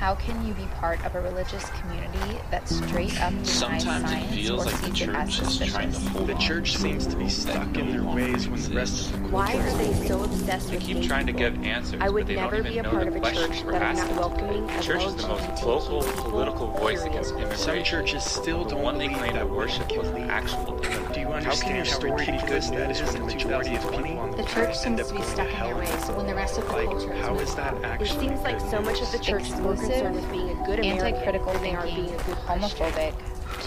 How can you be part of a religious community that straight up denies Sometimes it science feels or like the sees it as church is trying to suspicious? hold The church to seems to be stuck in their ways when the rest of the world. Why are they so obsessed They with keep being trying to people? give answers, I would but they never don't be even a know part the of a questions church we're that is asking. not welcoming The of church is the most LGBTQ vocal people, political voice period. against immigration. Some churches still the don't one they believe claim that to worship women was the lead. actual Do How can understand your how story ridiculous be that good is when the majority of people on The the church planet end seems up to be going stuck in hell? their ways when the rest of the Like, culture is how is that on. It actually seems like so much of the church is more Exclusive, concerned with being a good American Anti-critical than they are thinking, being a good homophobic,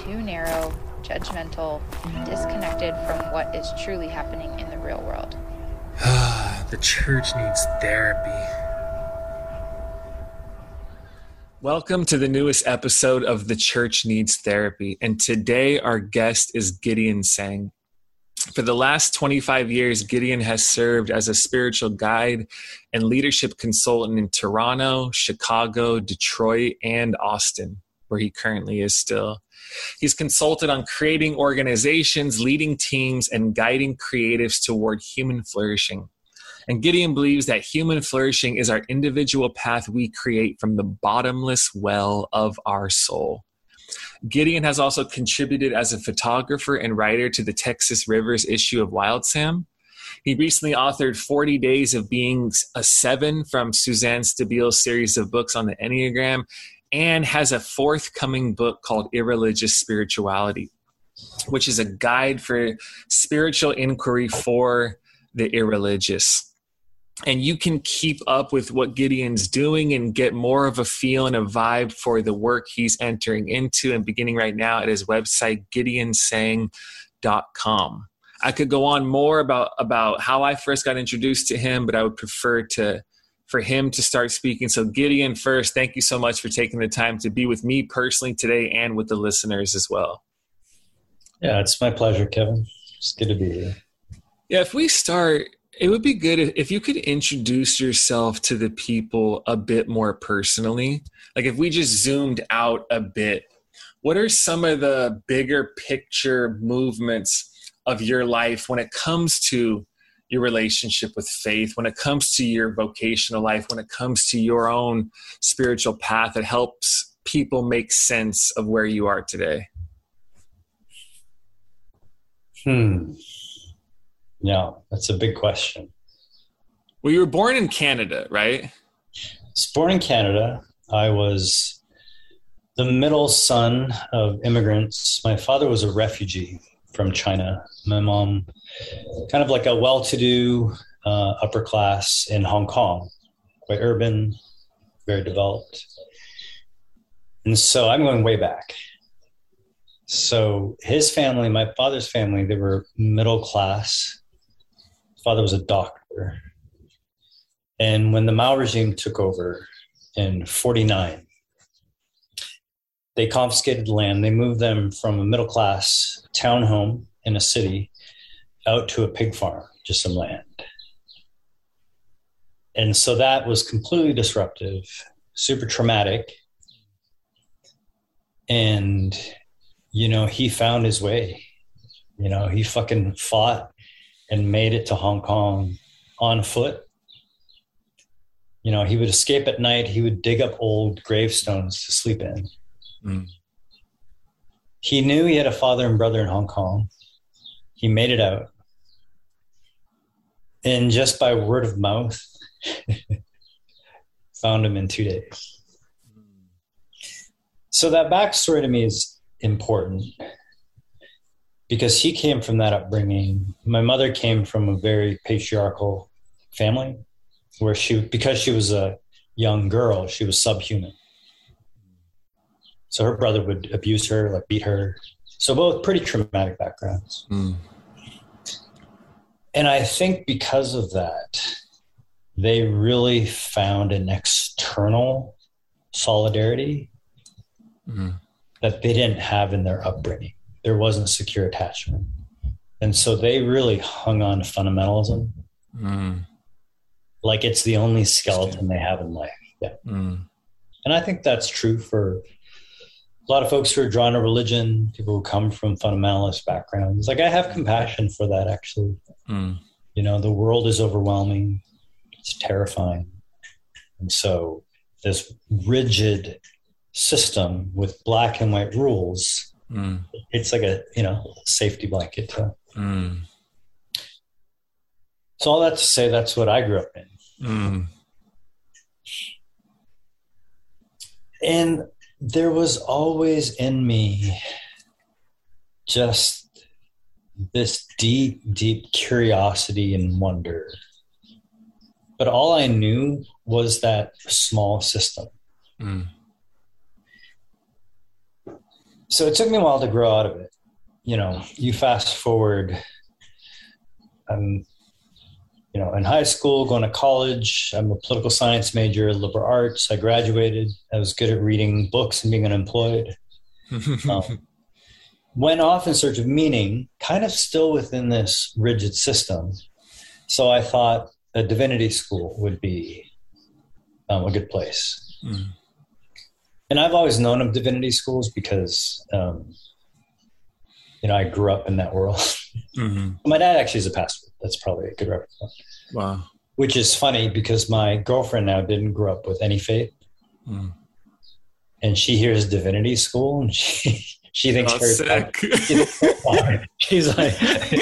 too narrow, judgmental, disconnected from what is truly happening in the real world. the church needs therapy. Welcome to the newest episode of The Church Needs Therapy. And today our guest is Gideon Tsang. For the last 25 years, Gideon has served as a spiritual guide and leadership consultant in Toronto, Chicago, Detroit, and Austin, where he currently is still. He's consulted on creating organizations, leading teams, and guiding creatives toward human flourishing. And Gideon believes that human flourishing is our individual path we create from the bottomless well of our soul. Gideon has also contributed as a photographer and writer to the Texas Rivers issue of Wildsam. He recently authored 40 Days of Being a Seven from Suzanne Stabile's series of books on the Enneagram and has a forthcoming book called Irreligious Spirituality, which is a guide for spiritual inquiry for the irreligious and you can keep up with what Gideon's doing and get more of a feel and a vibe for the work he's entering into and beginning right now at his website gideontsang.com. I could go on more about about how I first got introduced to him, but I would prefer to for him to start speaking. So Gideon first, thank you so much for taking the time to be with me personally today and with the listeners as well. Yeah, it's my pleasure, Kevin. It's good to be here. Yeah, if we start it would be good if you could introduce yourself to the people a bit more personally. Like if we just zoomed out a bit, what are some of the bigger picture movements of your life when it comes to your relationship with faith, when it comes to your vocational life, when it comes to your own spiritual path that helps people make sense of where you are today? Hmm. Yeah, that's a big question. Well, you were born in Canada, right? I was born in Canada. I was the middle son of immigrants. My father was a refugee from China. My mom, kind of like a well to do uh, upper class in Hong Kong, quite urban, very developed. And so I'm going way back. So his family, my father's family, they were middle class father was a doctor. And when the Mao regime took over in 49, they confiscated land. They moved them from a middle class townhome in a city out to a pig farm, just some land. And so that was completely disruptive, super traumatic. And, you know, he found his way. You know, he fucking fought and made it to Hong Kong on foot. You know, he would escape at night. He would dig up old gravestones to sleep in. Mm. He knew he had a father and brother in Hong Kong. He made it out. And just by word of mouth, found him in two days. So that backstory to me is important because he came from that upbringing. My mother came from a very patriarchal family where she, because she was a young girl, she was subhuman. So her brother would abuse her, like beat her. So both pretty traumatic backgrounds. Mm. And I think because of that, they really found an external solidarity Mm. that they didn't have in their upbringing there wasn't secure attachment. And so they really hung on to fundamentalism. Mm. Like it's the only skeleton they have in life. Yeah. Mm. And I think that's true for a lot of folks who are drawn to religion, people who come from fundamentalist backgrounds. Like I have compassion for that actually. Mm. You know, the world is overwhelming, it's terrifying. And so this rigid system with black and white rules, Mm. it's like a you know safety blanket. To, Mm. so all that to say, that's what I grew up in, Mm. and there was always in me just this deep, deep curiosity and wonder. But all I knew was that small system. Mm. So it took me a while to grow out of it. You know, you fast forward, I'm, you know, in high school, going to college. I'm a political science major, liberal arts. I graduated. I was good at reading books and being unemployed. Um, went off in search of meaning, kind of still within this rigid system. So I thought a divinity school would be um, a good place. Mm. And I've always known of divinity schools because, um, you know, I grew up in that world. Mhm. My dad actually is a pastor. That's probably a good reference. Wow. Which is funny because my girlfriend now didn't grow up with any faith, Mm. and she hears divinity school, and she she thinks Potter- sick. She's like, "Did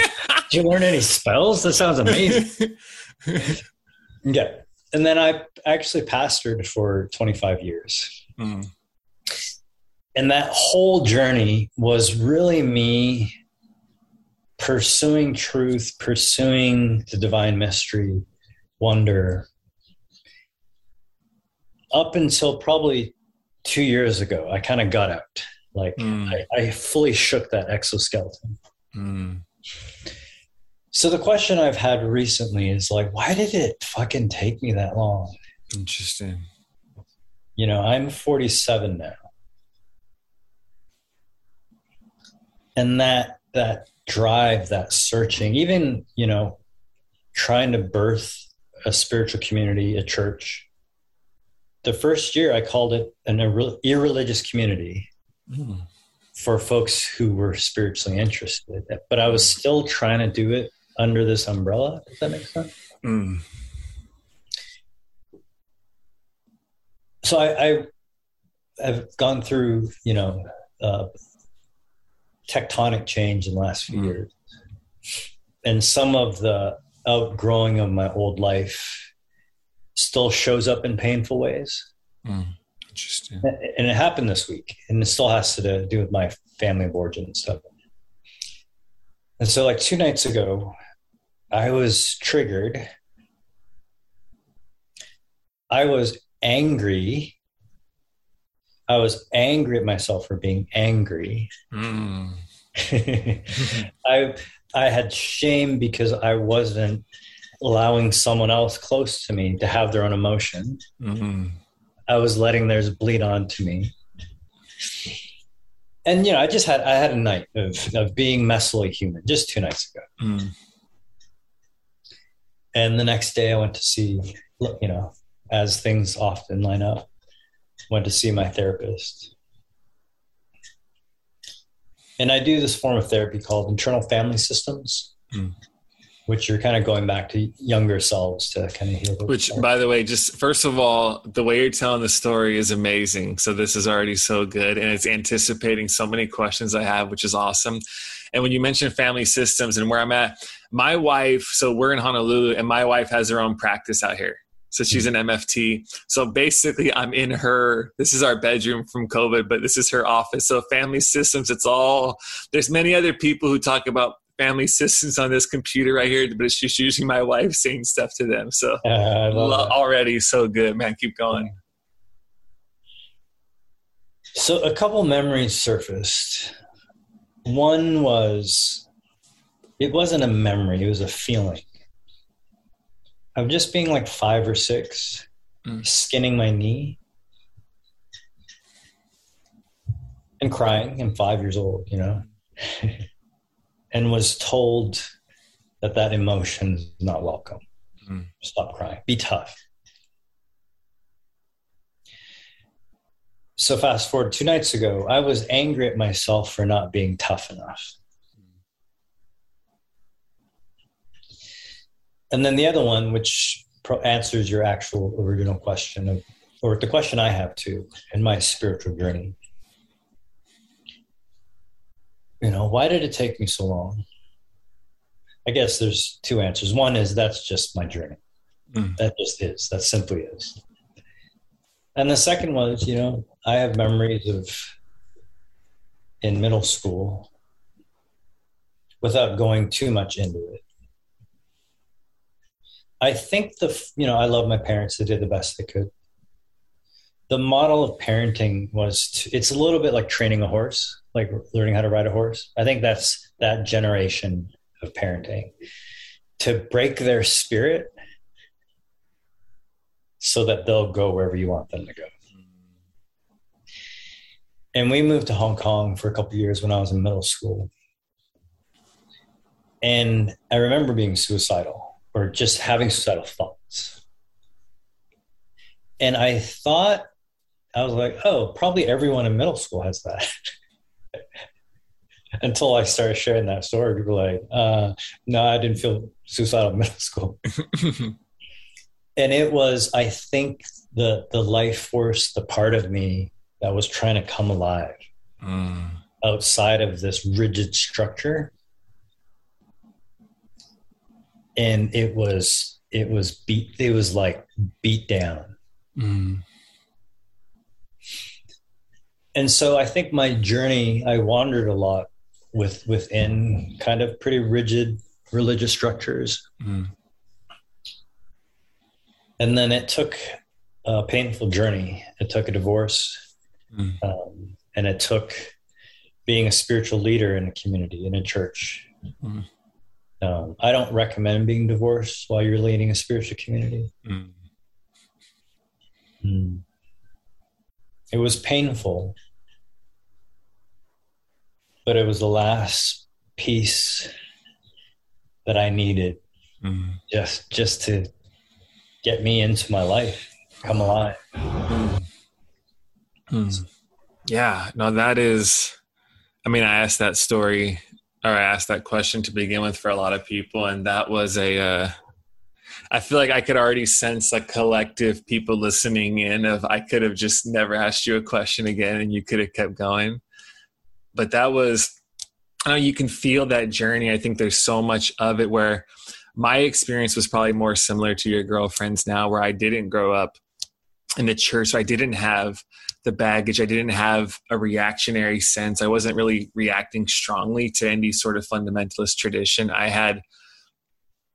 you learn any spells? That sounds amazing." yeah, and then I actually pastored for 25 years. Mm. and that whole journey was really me pursuing truth, pursuing the divine mystery, wonder, up until probably two years ago. I kind of got out. Like Mm. I, I fully shook that exoskeleton. Mm. So the question I've had recently is like, why did it fucking take me that long? Interesting. You know, I'm 47 now. And that that drive, that searching, even, you know, trying to birth a spiritual community, a church. The first year I called it an irre- irreligious community Mm. for folks who were spiritually interested. But I was still trying to do it under this umbrella. Does that make sense? Mm. So I, I have gone through you know uh, tectonic change in the last few Mm. years and some of the outgrowing of my old life still shows up in painful ways Mm. Interesting. and it happened this week and it still has to do with my family of origin and stuff and so like two nights ago i was triggered i was angry i was angry at myself for being angry Mm. i i had shame because i wasn't allowing someone else close to me to have their own emotion Mm. I was letting theirs bleed onto me. And you know, I just had I had a night of of being messily human just two nights ago. Mm. And the next day I went to see you know, as things often line up, went to see my therapist. And I do this form of therapy called internal family systems, Mm. which you're kind of going back to younger selves to kind of heal. Which, by the way, just first of all, the way you're telling the story is amazing. So this is already so good, and it's anticipating so many questions I have, which is awesome. And when you mention family systems and where I'm at, my wife. So we're in Honolulu, and my wife has her own practice out here. So she's an MFT. So basically, I'm in her. This is our bedroom from COVID, but this is her office. So family systems. It's all. There's many other people who talk about family systems on this computer right here, but it's just usually my wife saying stuff to them. So Uh, I love Lo- already so good, man. Keep going. So a couple memories surfaced. One was it wasn't a memory, it was a feeling. Of just being like five or six, Mm. skinning my knee and crying. I'm five years old, you know, and was told that that emotion is not welcome. Mm. Stop crying. Be tough. So fast forward two nights ago, I was angry at myself for not being tough enough. And then the other one, which pro- answers your actual original question of or the question I have too in my spiritual journey. You know, why did it take me so long? I guess there's two answers. One is that's just my journey. Mm. That just is. That simply is. And the second was, you know, I have memories of in middle school without going too much into it. I think the, you know, I love my parents. They did the best they could. The model of parenting was, to, it's a little bit like training a horse, like learning how to ride a horse. I think that's that generation of parenting to break their spirit so that they'll go wherever you want them to go. And we moved to Hong Kong for a couple years when I was in middle school. And I remember being suicidal or just having suicidal thoughts. And I thought, I was like, oh, probably everyone in middle school has that. Until I started sharing that story, people were like, uh, no, I didn't feel suicidal in middle school. and it was, I think, the the life force, the part of me that was trying to come alive Mm. outside of this rigid structure and it was it was beat it was like beat down Mm. and so i think my journey i wandered a lot with within kind of pretty rigid religious structures Mm. and then it took a painful journey it took a divorce Mm. um, and it took being a spiritual leader in a community in a church Mm. Um, i don't recommend being divorced while you're leading a spiritual community Mm. Hmm. it was painful but it was the last piece that i needed Mm. just just to get me into my life come alive Mm. Yeah, no, that is. I mean, I asked that story, or I asked that question to begin with for a lot of people, and that was a. Uh, I feel like I could already sense a collective people listening in. Of I could have just never asked you a question again, and you could have kept going. But that was, I know you can feel that journey. I think there's so much of it where my experience was probably more similar to your girlfriend's now, where I didn't grow up in the church, so I didn't have the baggage. I didn't have a reactionary sense. I wasn't really reacting strongly to any sort of fundamentalist tradition. I had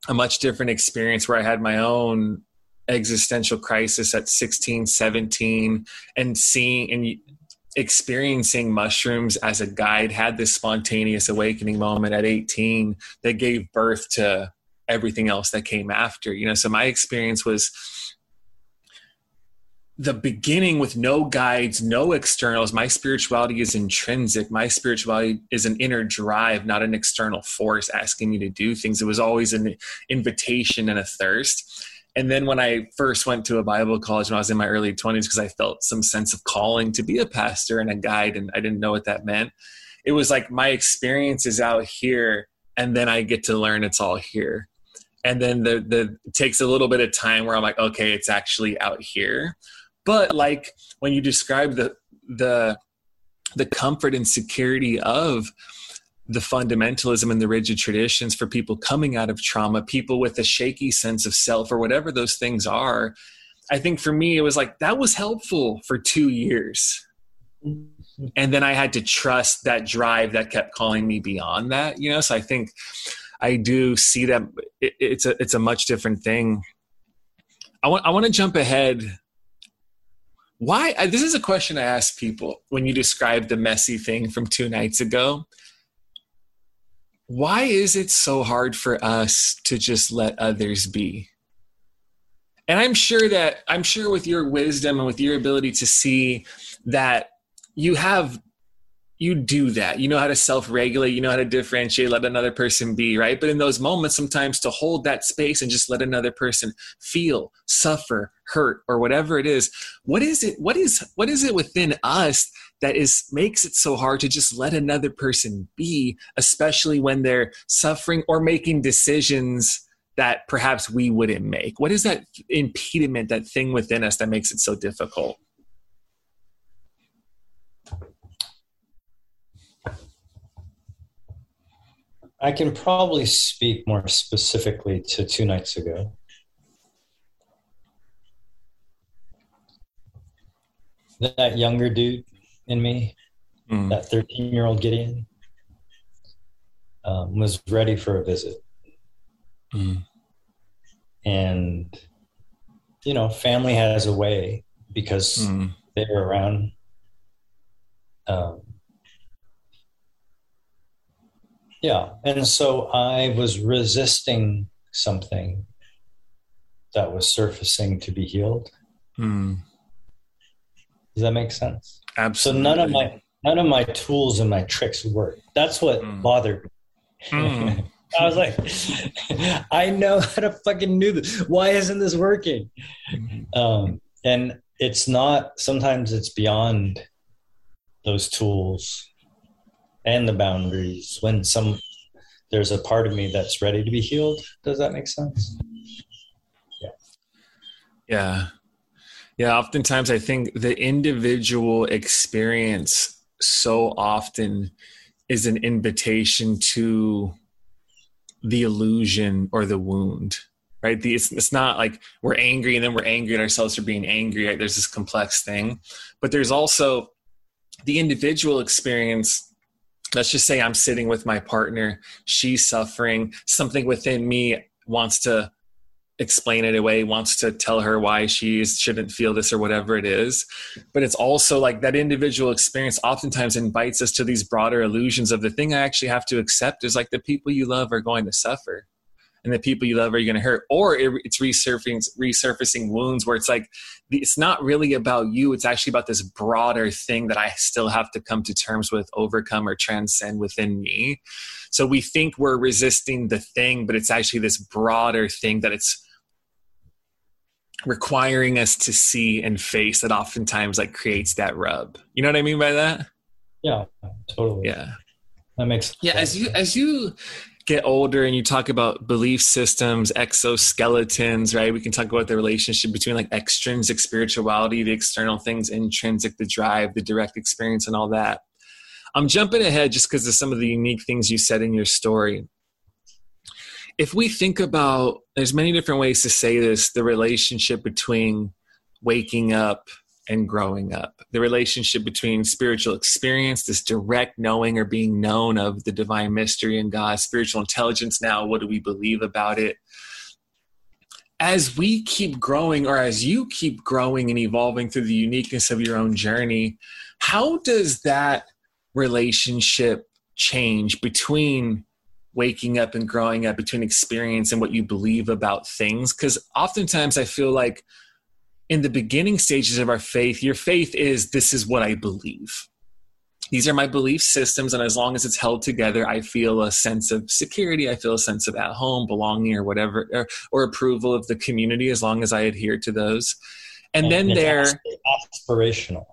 a much different experience where I had my own existential crisis at 16, 17, and seeing and experiencing mushrooms as a guide, had this spontaneous awakening moment at 18 that gave birth to everything else that came after. You know, so my experience was the beginning with no guides, no externals. My spirituality is intrinsic. My spirituality is an inner drive, not an external force asking me to do things. It was always an invitation and a thirst. And then when I first went to a Bible college when I was in my early 20s, because I felt some sense of calling to be a pastor and a guide, and I didn't know what that meant, it was like my experience is out here, and then I get to learn it's all here. And then the, the takes a little bit of time where I'm like, okay, it's actually out here but like when you describe the the the comfort and security of the fundamentalism and the rigid traditions for people coming out of trauma people with a shaky sense of self or whatever those things are i think for me it was like that was helpful for 2 years. And then i had to trust that drive that kept calling me beyond that you know? So i think i do see that it, it's a it's a much different thing. I want i want to jump ahead why I, this is a question i ask people when you describe the messy thing from two nights ago. Why is it so hard for us to just let others be? And i'm sure that i'm sure with your wisdom and with your ability to see that you have you do that you know how to self-regulate you know how to differentiate let another person be right but in those moments sometimes to hold that space and just let another person feel suffer hurt or whatever it is what is it what is what is it within us that is makes it so hard to just let another person be especially when they're suffering or making decisions that perhaps we wouldn't make? What is that impediment, that thing within us that makes it so difficult? I can probably speak more specifically to two nights ago. That younger dude in me, Mm. that 13 year old Gideon, um, was ready for a visit. Mm. And, you know, family has a way because Mm. they're around. Um, yeah. And so I was resisting something that was surfacing to be healed. Mm. Does that make sense? Absolutely. So none of my none of my tools and my tricks worked. That's what Mm. bothered me. Mm. I was like, I know how to fucking do this. Why isn't this working? Um, and it's not. Sometimes it's beyond those tools and the boundaries. When some there's a part of me that's ready to be healed. Does that make sense? Yeah. Yeah. Yeah. Oftentimes, I think the individual experience so often is an invitation to the illusion or the wound, right? The, it's, it's not like we're angry and then we're angry at ourselves for being angry, right? There's this complex thing. But there's also the individual experience. Let's just say I'm sitting with my partner, she's suffering, something within me wants to explain it away wants to tell her why she shouldn't feel this or whatever it is. But it's also like that individual experience oftentimes invites us to these broader illusions of the thing i actually have to accept is like the people you love are going to suffer and the people you love are you going to hurt or it, it's resurfacing resurfacing wounds where it's like it's not really about you it's actually about this broader thing that i still have to come to terms with overcome or transcend within me so we think we're resisting the thing but it's actually this broader thing that it's requiring us to see and face that oftentimes like creates that rub you know what i mean by that Yeah, totally. yeah that makes yeah sense. as you as you get older and you talk about belief systems exoskeletons right? We can talk about the relationship between like extrinsic spirituality the external things intrinsic the drive the direct experience and all that. I'm jumping ahead just because of some of the unique things you said in your story. If we think about there's many different ways to say this the relationship between waking up and growing up. The relationship between spiritual experience this direct knowing or being known of the divine mystery and god spiritual intelligence now what do we believe about it? As we keep growing or as you keep growing and evolving through the uniqueness of your own journey how does that relationship change between waking up and growing up between experience and what you believe about things? Because oftentimes i feel like in the beginning stages of our faith your faith is this is what i believe these are my belief systems and as long as it's held together i feel a sense of security i feel a sense of at home belonging or whatever or, or approval of the community as long as i adhere to those and, then it's there aspirational.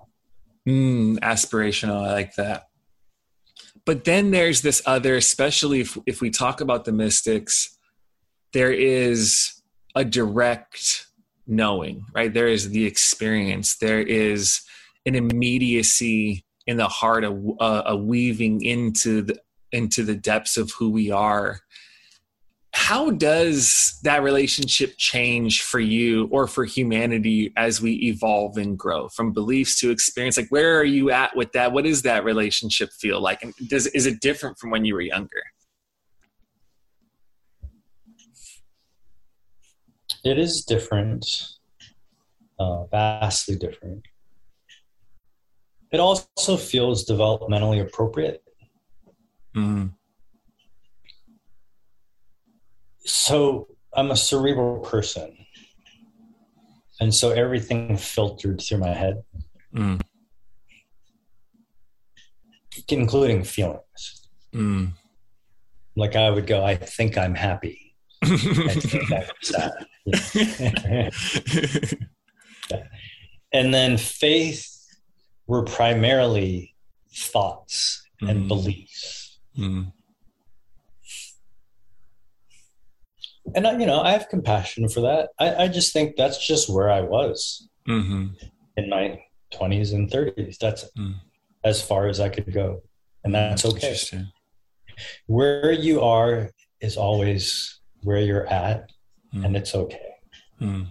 Mm, aspirational. I like that. But then there's this other, especially if, if we talk about the mystics, there is a direct knowing, right? There is the experience. There is an immediacy in the heart, a, a weaving into the into the depths of who we are. How does that relationship change for you or for humanity as we evolve and grow from beliefs to experience? Like, where are you at with that? What does that relationship feel like? And does is it different from when you were younger? It is different, uh, vastly different. It also feels developmentally appropriate. Mm, So I'm a cerebral person. And so everything filtered through my head, mm, including feelings. mm. Like I would go, I think I'm happy. I think I'm sad. and then faith were primarily thoughts and Mhm. beliefs. Mm, and I, you know, I have compassion for that. I, I just think that's just where I was Mm-hmm. in my twenties and thirties. That's Mm. as far as I could go, and that's okay. Where you are is always where you're at, Mm. and it's okay. Mm.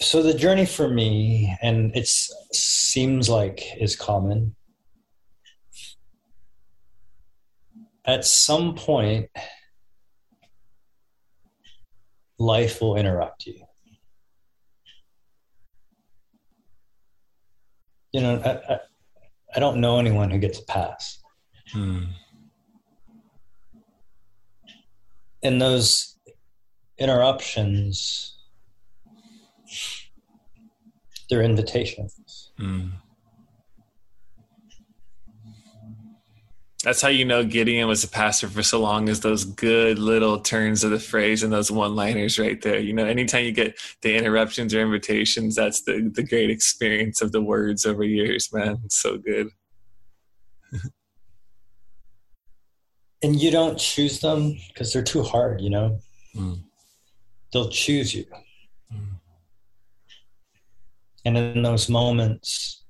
So the journey for me, and it seems like is common. At some point, life will interrupt you. You know, I, I, I don't know anyone who gets a pass. Mm. And those interruptions, they're invitations. Mm. That's how you know Gideon was a pastor for so long is those good little turns of the phrase and those one liners right there. You know, anytime you get the interruptions or invitations, that's the, the great experience of the words over years, man. So good. And you don't choose them because they're too hard, you know? Mm. They'll choose you. Mm. And in those moments,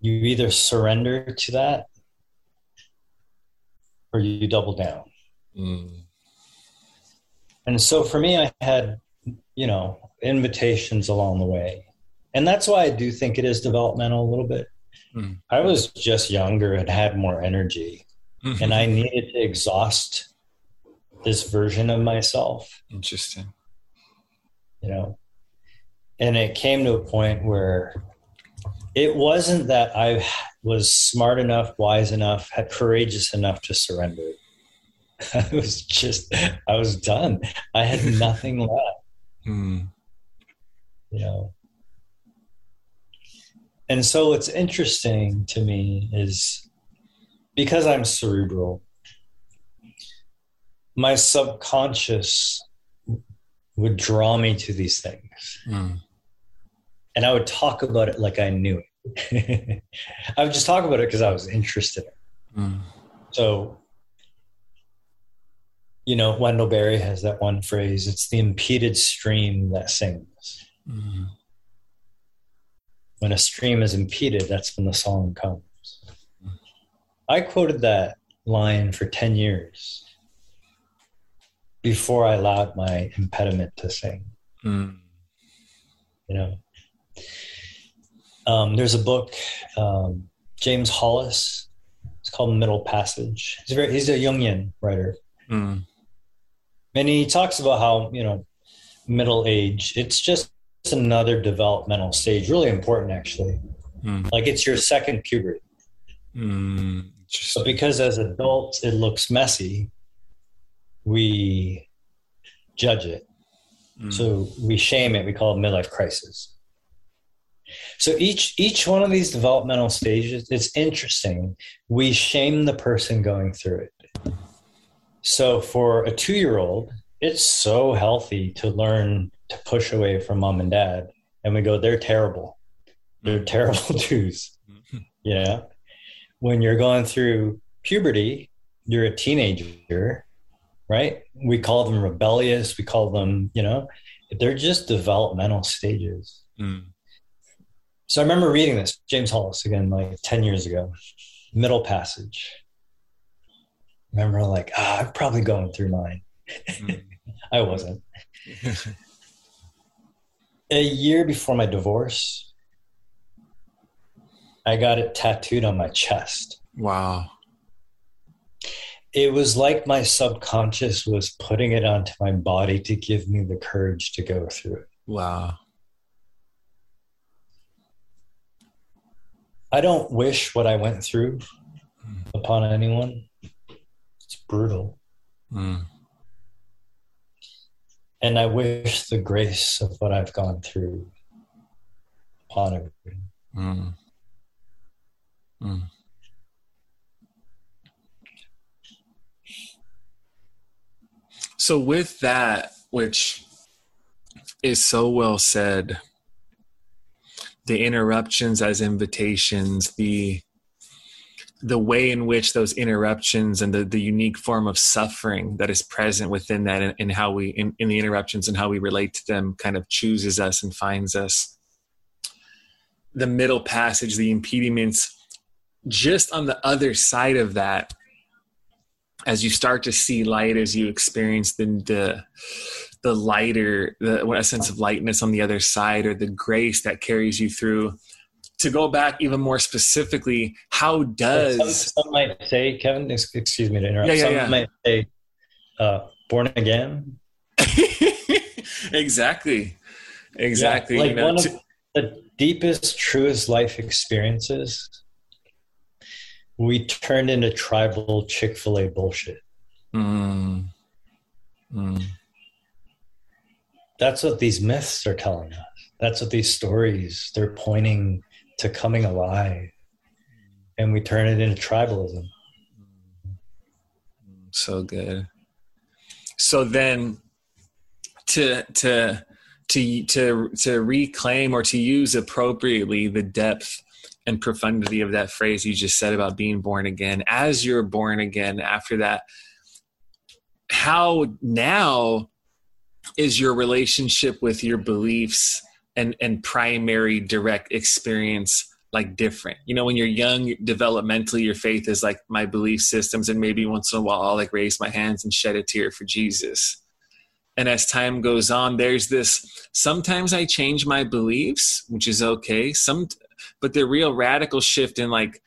you either surrender to that or you double down. Mm. And so for me, I had, you know, invitations along the way. And that's why I do think it is developmental a little bit. Mm. I was just younger and had more energy, and I needed to exhaust this version of myself, Interesting. you know. And it came to a point where it wasn't that I was smart enough, wise enough, had courageous enough to surrender. I was just, I was done. I had nothing left. Mm. you know and so what's interesting to me is because i'm cerebral my subconscious would draw me to these things Mm. and i would talk about it like i knew it i would just talk about it because i was interested in it Mm. so you know wendell berry has that one phrase it's the impeded stream that sings Mm. When a stream is impeded, that's when the song comes. I quoted that line for 10 years before I allowed my impediment to sing, Mm. you know. Um, there's a book, um, James Hollis. It's called Middle Passage. He's, very, he's a Jungian writer. Mm. And he talks about how, you know, middle age, it's just another developmental stage, really important actually. Mm. Like it's your second puberty. Mm. But because as adults it looks messy, we judge it. Mm. So we shame it. We call it midlife crisis. So each each one of these developmental stages, it's interesting. We shame the person going through it. So for a two year old, it's so healthy to learn to push away from mom and dad. And we go, they're terrible. They're terrible twos. Yeah. When you're going through puberty, you're a teenager, right? We call them rebellious. We call them, you know, they're just developmental stages. Mm. So I remember reading this, James Hollis, again, like 10 years ago, middle passage. I remember like, ah, I'm probably going through mine. Mm. I wasn't. A year before my divorce, I got it tattooed on my chest. wow. It was like my subconscious was putting it onto my body to give me the courage to go through it. Wow. I don't wish what I went through upon anyone. It's brutal. Mm. And I wish the grace of what I've gone through upon everyone. Mm. Mm. So, with that, which is so well said, the interruptions as invitations, the the way in which those interruptions and the, the unique form of suffering that is present within that and, and how we in, in the interruptions and how we relate to them kind of chooses us and finds us. The middle passage the impediments just on the other side of that as you start to see light as you experience the the, the lighter the a sense of lightness on the other side or the grace that carries you through to go back even more specifically, how does some, some might say, Kevin, excuse me to interrupt. Yeah, yeah, some yeah. might say, uh, born again. exactly, exactly. Yeah, like you know, one to, of the deepest, truest life experiences, we turned into tribal Chick Fil A bullshit. Mm. Mm. That's what these myths are telling us. That's what these stories they're pointing to coming alive. And we turn it into tribalism. So good. So then to to to to to reclaim or to use appropriately the depth and profundity of that phrase you just said about being born again as you're born again after that how now is your relationship with your beliefs and and primary direct experience like different. You know when you're young developmentally your faith is like my belief systems and maybe once in a while i'll like raise my hands and shed a tear for jesus. And as time goes on there's this sometimes i change my beliefs which is okay. Some but the real radical shift in like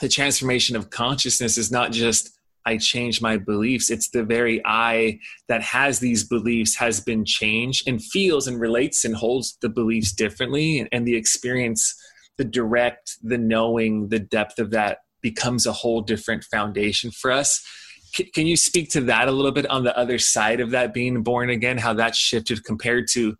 the transformation of consciousness is not just I change my beliefs. It's the very I that has these beliefs has been changed and feels and relates and holds the beliefs differently. And, the experience, the direct, the knowing, the depth of that becomes a whole different foundation for us. Can you speak to that a little bit on the other side of that being born again, how that shifted compared to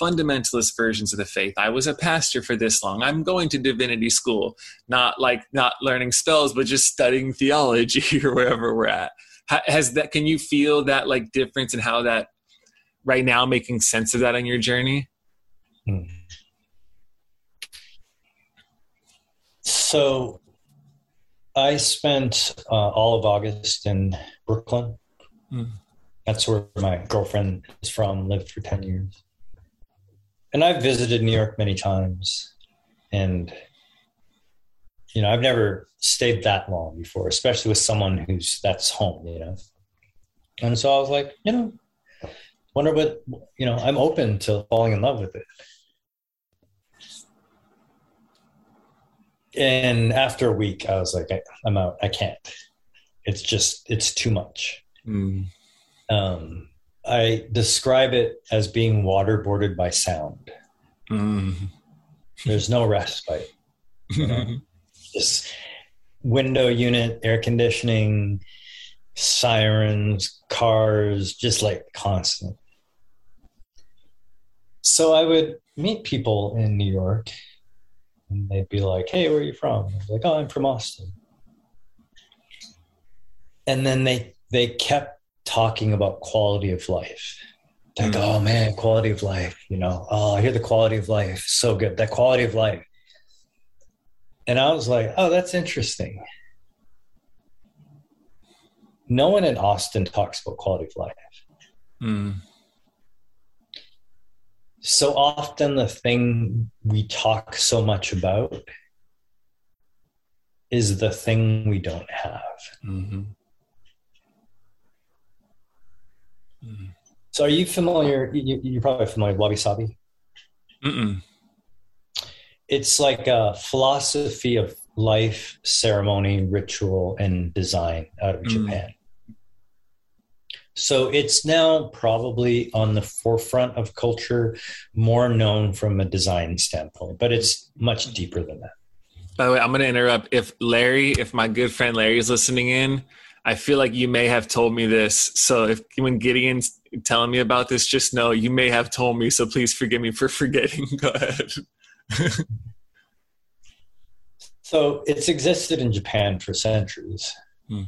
fundamentalist versions of the faith. I was a pastor for this long. I'm going to divinity school, not like not learning spells, but just studying theology or wherever we're at. Has that? Can you feel that like difference in how that right now making sense of that on your journey? So, I spent uh, all of August in Brooklyn. Mm. That's where my girlfriend is from. Lived for ten years and I've visited New York many times, and you know I've never stayed that long before, especially with someone who's that's home, you know. And so I was like, you know, wonder what you know. I'm open to falling in love with it. And after a week, I was like, I, am out. I can't. It's just it's too much. Mm. Um, I describe it as being waterboarded by sound. Mm. There's no respite. You know? Just window unit, air conditioning, sirens, cars, just like constant. So I would meet people in New York and they'd be like, Hey, where are you from? I was like, Oh, I'm from Austin. And then they they kept talking about quality of life. Like, mm. oh man, quality of life, you know, oh, I hear the quality of life. So good. That quality of life. And I was like, oh, that's interesting. No one in Austin talks about quality of life. Mm. So often, the thing we talk so much about is the thing we don't have. Mm-hmm. So, are you familiar? You, are probably familiar with wabi sabi. Mm-mm. It's like a philosophy of life, ceremony, ritual, and design out of mm. Japan. So it's now probably on the forefront of culture, more known from a design standpoint, but it's much deeper than that. By the way, I'm going to interrupt. If Larry, if my good friend Larry is listening in, I feel like you may have told me this. So if when Gideon's telling me about this, just know you may have told me. So please forgive me for forgetting. Go ahead. so it's existed in Japan for centuries. Hmm.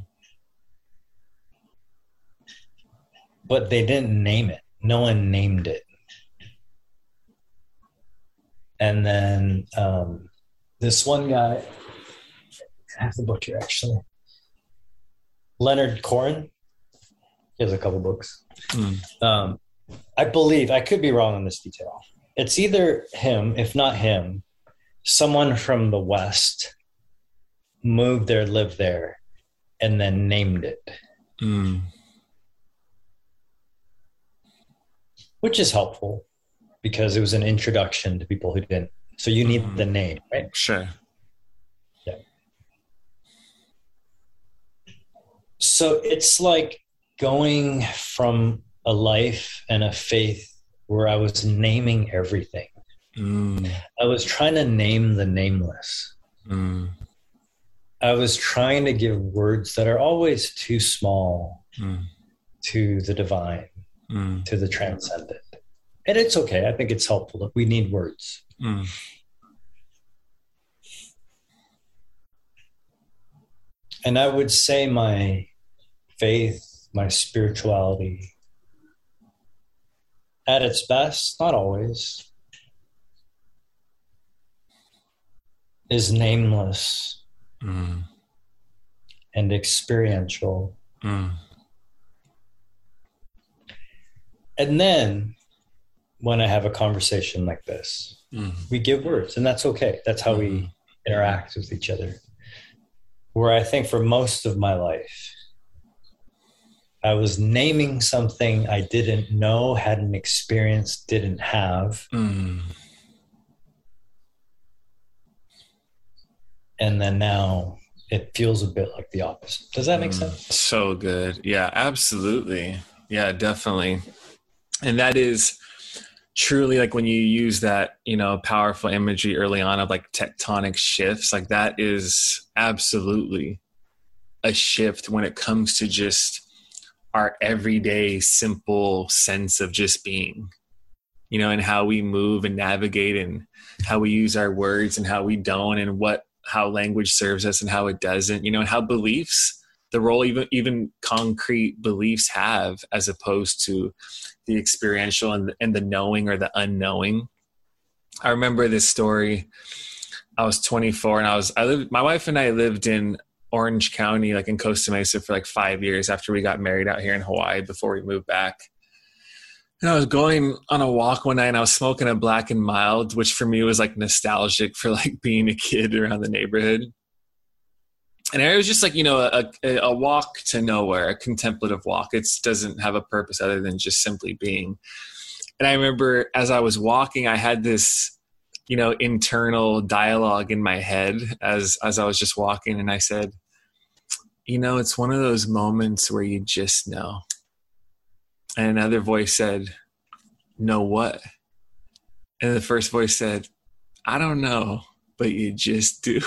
But they didn't name it. No one named it. And then um, this one guy I have the book here actually. Leonard Koren. He has a couple books. Mm. Um, I believe I could be wrong on this detail. It's either him, if not him, someone from the West moved there, lived there, and then named it, Mm. which is helpful because it was an introduction to people who didn't. So you need Mhm. the name, right? Sure. So it's like going from a life and a faith where I was naming everything. Mm. I was trying to name the nameless. Mm. I was trying to give words that are always too small Mm. to the divine, Mm. to the transcendent. And it's okay. I think it's helpful that we need words. Mm. And I would say my faith, my spirituality, at its best, not always, is nameless Mm. and experiential. Mm. And then when I have a conversation like this, Mm. we give words, and that's okay. That's how we interact with each other. Where I think for most of my life, I was naming something I didn't know, hadn't experienced, didn't have, Mm. and then now it feels a bit like the opposite. Does that make Mm. sense? So good. Yeah, absolutely. Yeah, definitely. And that is truly like when you use that, you know, powerful imagery early on of like tectonic shifts, like that is absolutely a shift when it comes to just our everyday simple sense of just being. You know, and how we move and navigate and how we use our words and how we don't and what how language serves us and how it doesn't, you know, and how beliefs the role even even concrete beliefs have as opposed to the experiential and, and the knowing or the unknowing i remember this story i was 24 and i was i lived my wife and i lived in orange county like in costa mesa for like five years after we got married out here in hawaii before we moved back. And i was going on a walk one night and i was smoking a black and mild which for me was like nostalgic for like being a kid around the neighborhood. And it was just like you know a, a, walk to nowhere a contemplative walk. It doesn't have a purpose other than just simply being. And i remember as i was walking i had this you know internal dialogue in my head as as i was just walking and i said you know it's one of those moments where you just know and another voice said know what and the first voice said i don't know but you just do.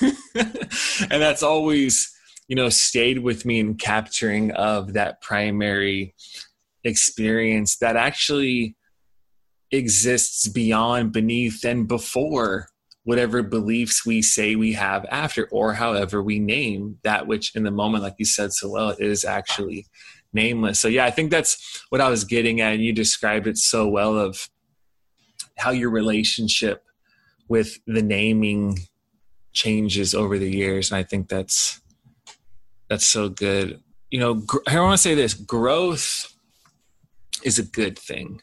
and that's always, you know, stayed with me in capturing of that primary experience that actually exists beyond, beneath, and before whatever beliefs we say we have after, or however we name that which in the moment, like you said so well, is actually nameless. So, yeah, I think that's what I was getting at. And you described it so well of how your relationship with the naming changes over the years and i think that's that's so good you know gr- i want to say this growth is a good thing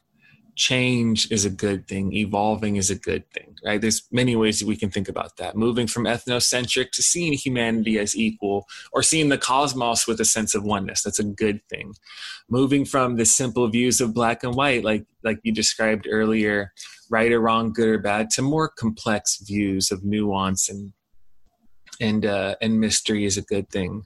change is a good thing evolving is a good thing right? There's many ways that we can think about that. Moving from ethnocentric to seeing humanity as equal or seeing the cosmos with a sense of oneness that's a good thing. Moving from the simple views of black and white like like you described earlier right or wrong, good or bad, to more complex views of nuance and and uh, and mystery is a good thing.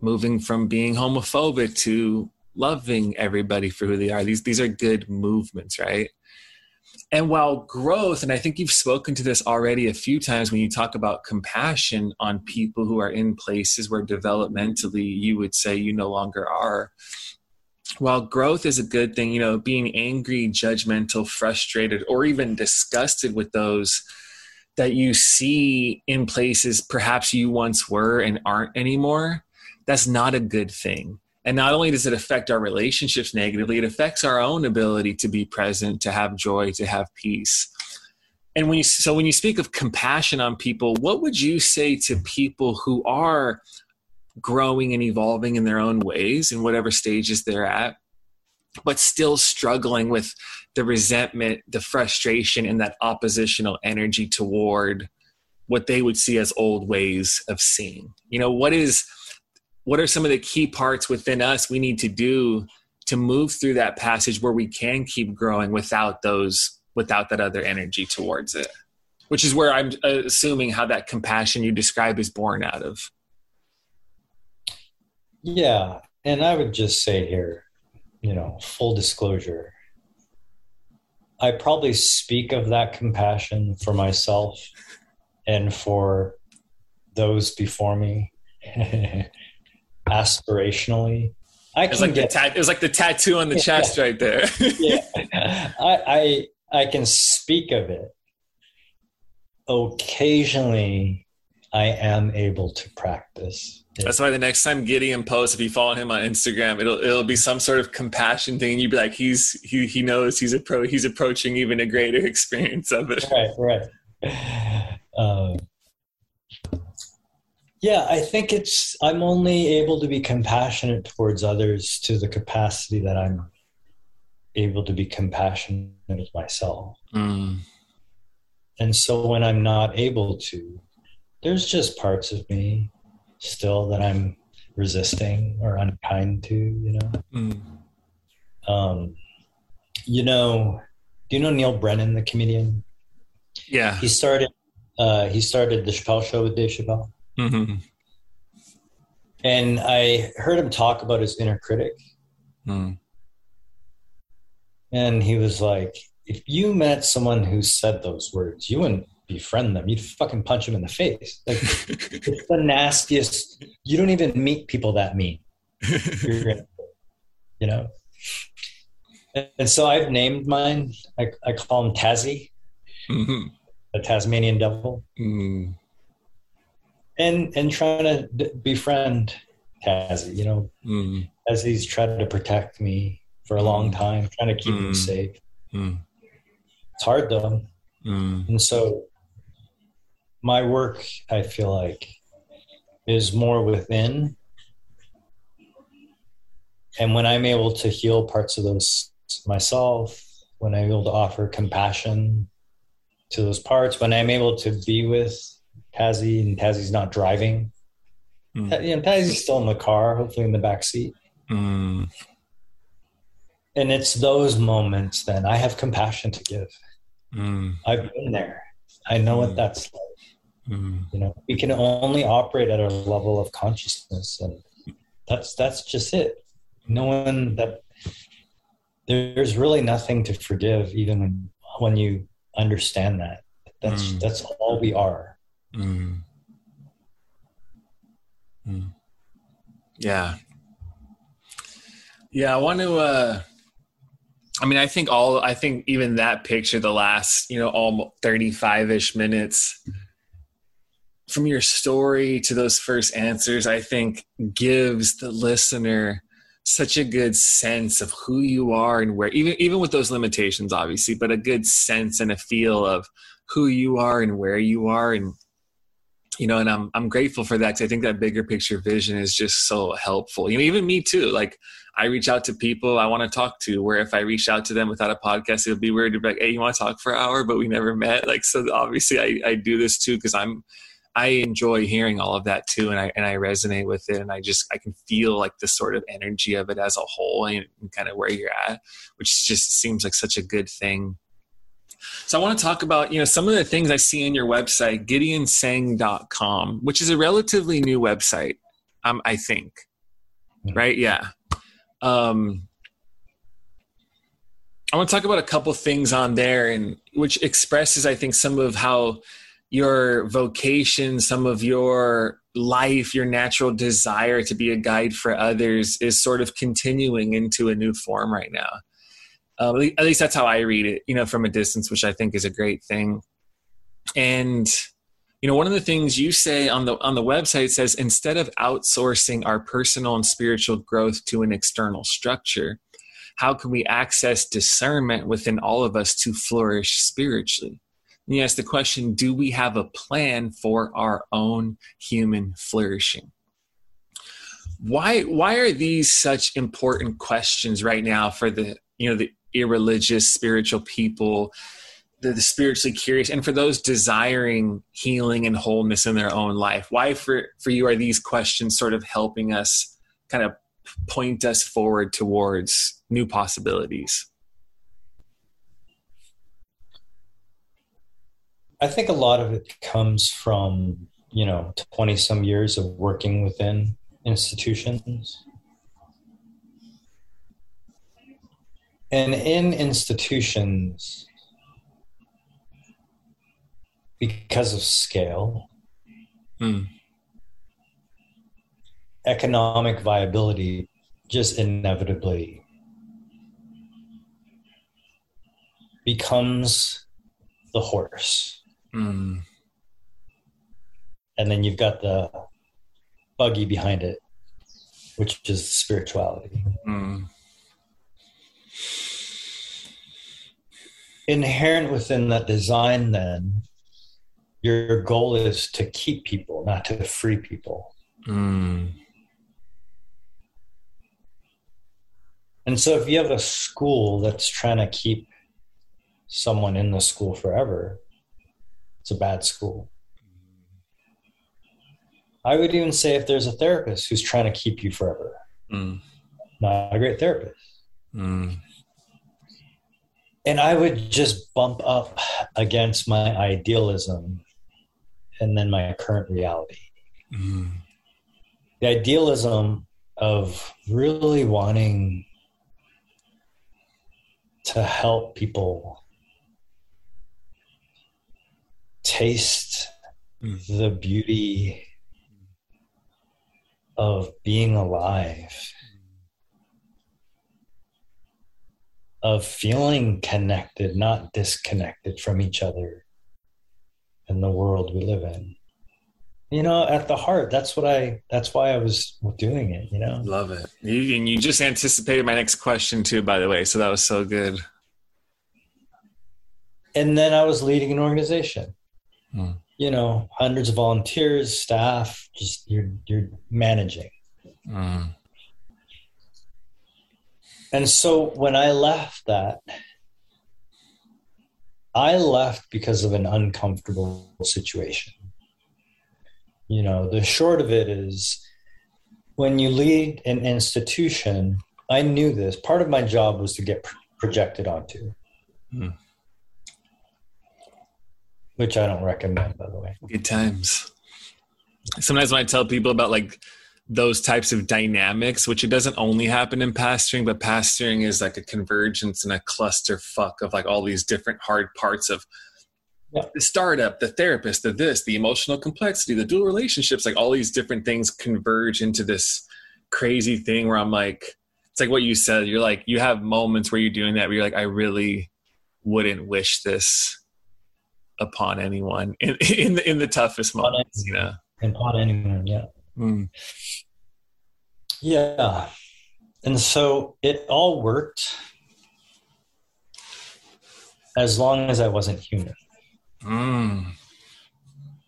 Moving from being homophobic to loving everybody for who they are. These these are good movements, right? And while growth, and I think you've spoken to this already a few times when you talk about compassion on people who are in places where developmentally you would say you no longer are while growth is a good thing, you know, being angry, judgmental, frustrated, or even disgusted with those that you see in places perhaps you once were and aren't anymore, that's not a good thing. And not only does it affect our relationships negatively, it affects our own ability to be present, to have joy, to have peace. and when you so when you speak of compassion on people what would you say to people who are growing and evolving in their own ways in whatever stages they're at but still struggling with the resentment the frustration and that oppositional energy toward what they would see as old ways of seeing you know what is what are some of the key parts within us we need to do to move through that passage where we can keep growing without those without that other energy towards it? Which is where i'm assuming how that compassion you describe is born out of. Yeah and i would just say here you know full disclosure. I probably speak of that compassion for myself and for those before me aspirationally I can like get, the it was like the tattoo on the yeah, chest right there. yeah, I, I I can speak of it. Occasionally, I am able to practice. It. That's why the next time Gideon posts, if you follow him on Instagram, it'll it'll be some sort of compassion thing. You'd be like, he's he he knows he's a pro. He's approaching even a greater experience of it. Right, right. Um, yeah, I think it's, I'm only able to be compassionate towards others to the capacity that I'm able to be compassionate with myself. Mm. And so when I'm not able to, there's just parts of me still that I'm resisting or unkind to, you know? Mm. Um, you know, do you know Neal Brennan, the comedian? Yeah. He started, uh, he started the Chappelle show with Dave Chappelle. Mm-hmm. And I heard him talk about his inner critic. Mm. And he was like, if you met someone who said those words, you wouldn't befriend them. You'd fucking punch them in the face. Like, it's the nastiest. You don't even meet people that mean. you know? And so I've named mine. I, I call him Tazzy, mm-hmm. the Tasmanian devil. Mm and and trying to d- befriend Tazzy, you know, mm. as he's tried to protect me for a long time, trying to keep mm. me safe. Mm. It's hard though, mm. and so my work, I feel like, is more within, and when I'm able to heal parts of those myself, when I'm able to offer compassion to those parts, when I'm able to be with Tazzy and Tazzy's not driving. Mm. You know, Tazzy's still in the car, hopefully in the back seat. Mm. And it's those moments then I have compassion to give. Mm. I've been there. I know what hmm. that's like. Hmm. You know, we can only operate at a level of consciousness, and that's that's just it. No one that there's really nothing to forgive, even when when you understand that. That's hmm. that's all we are Mm. Mm. Yeah. Yeah, I want to uh I mean, I think all I think even that picture the last, you know, all 35ish minutes from your story to those first answers, I think gives the listener such a good sense of who you are and where even even with those limitations obviously, but a good sense and a feel of who you are and where you are and you know, and I'm I'm grateful for that because I think that bigger picture vision is just so helpful. You know, even me too. Like I reach out to people I want to talk to. Where if I reach out to them without a podcast, it would be weird to be like, "Hey, you want to talk for an hour?" But we never met. Like, so obviously, I I do this too because I'm I enjoy hearing all of that too, and I and I resonate with it, and I just I can feel like the sort of energy of it as a whole, and, and kind of where you're at, which just seems like such a good thing so I want to talk about, you know, some of the things I see on your website, gideontsang.com, which is a relatively new website, um, I think. Hmm. Right? Yeah. Um, I want to talk about a couple things on there and which expresses, I think, some of how your vocation, some of your life, your natural desire to be a guide for others is sort of continuing into a new form right now. Uh, at least that's how I read it, you know, from a distance, which I think is a great thing. And you know, one of the things you say on the on the website says instead of outsourcing our personal and spiritual growth to an external structure, how can we access discernment within all of us to flourish spiritually? And you ask the question do we have a plan for our own human flourishing? Why, why are these such important questions right now for the you know the irreligious spiritual people the, the spiritually curious and for those desiring healing and wholeness in their own life why for for you are these questions sort of helping us kind of point us forward towards new possibilities I think a lot of it comes from, you know, 20 some years of working within institutions. And in institutions, because of scale, Hmm. economic viability just inevitably becomes the horse. Mm. And then you've got the buggy behind it, which is spirituality. Mm. Inherent within that design, then, your goal is to keep people, not to free people. Mm. And so, if you have a school that's trying to keep someone in the school forever, it's a bad school. I would even say if there's a therapist who's trying to keep you forever, Mm. not a great therapist. Mm. And I would just bump up against my idealism and then my current reality. Mm. The idealism of really wanting to help people taste Mm. the beauty of being alive, of feeling connected, not disconnected from each other and the world we live in. You know, at the heart, that's what I, that's why I was doing it, you know? Love it. You, and you just anticipated my next question too, by the way. So that was so good. And then I was leading an organization. Hmm. You know, hundreds of volunteers, staff, just you're you're managing. Mm. And so when I left that, I left because of an uncomfortable situation. You know, the short of it is when you lead an institution, I knew this. Part of my job was to get pr- projected onto, Hmm. which I don't recommend, by the way. Good times. Sometimes when I tell people about like those types of dynamics, which it doesn't only happen in pastoring, but pastoring is like a convergence and a cluster fuck of like all these different hard parts of Yeah. the startup, the therapist, the this, the emotional complexity, the dual relationships, like all these different things converge into this crazy thing where I'm like, it's like what you said. You're like, you have moments where you're doing that where you're like, I really wouldn't wish this upon anyone in in the, in the toughest Upon moments, you know. And on anyone, yeah. Mm. Yeah. And so it all worked as long as I wasn't human. Mm.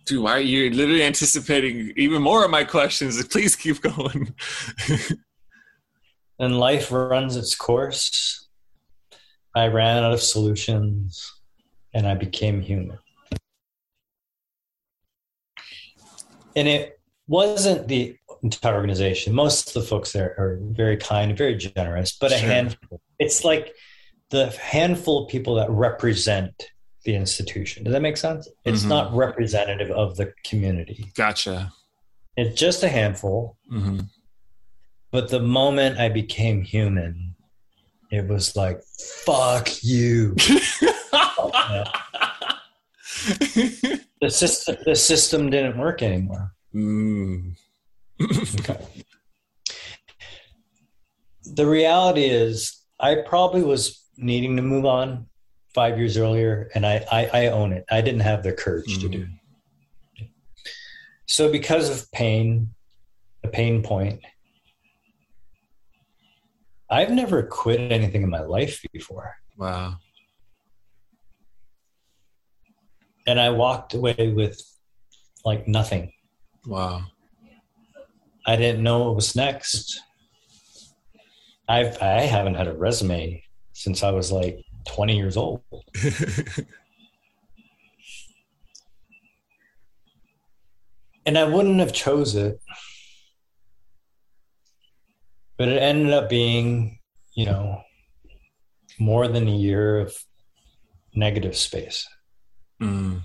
Dude, why are you literally anticipating even more of my questions? Please keep going. And life runs its course. I ran out of solutions and I became human. And it wasn't the entire organization. Most of the folks there are very kind, very generous, but a Sure. handful. It's like the handful of people that represent the institution. Does that make sense? It's Mhm. not representative of the community. gotcha. It's just a handful. hmm But the moment I became human, it was like, fuck you. The system, the system didn't work anymore. Mm. Okay. the reality is, I probably was needing to move on five years earlier, and I, I, I own it. I didn't have the courage to do it. So, because of pain, a pain point, I've never quit anything in my life before. Wow. and I walked away with like nothing. Wow. I didn't know what was next. I've I haven't had a resume since I was like 20 years old. and I wouldn't have chose it. But it ended up being, you know, more than a year of negative space. Mm.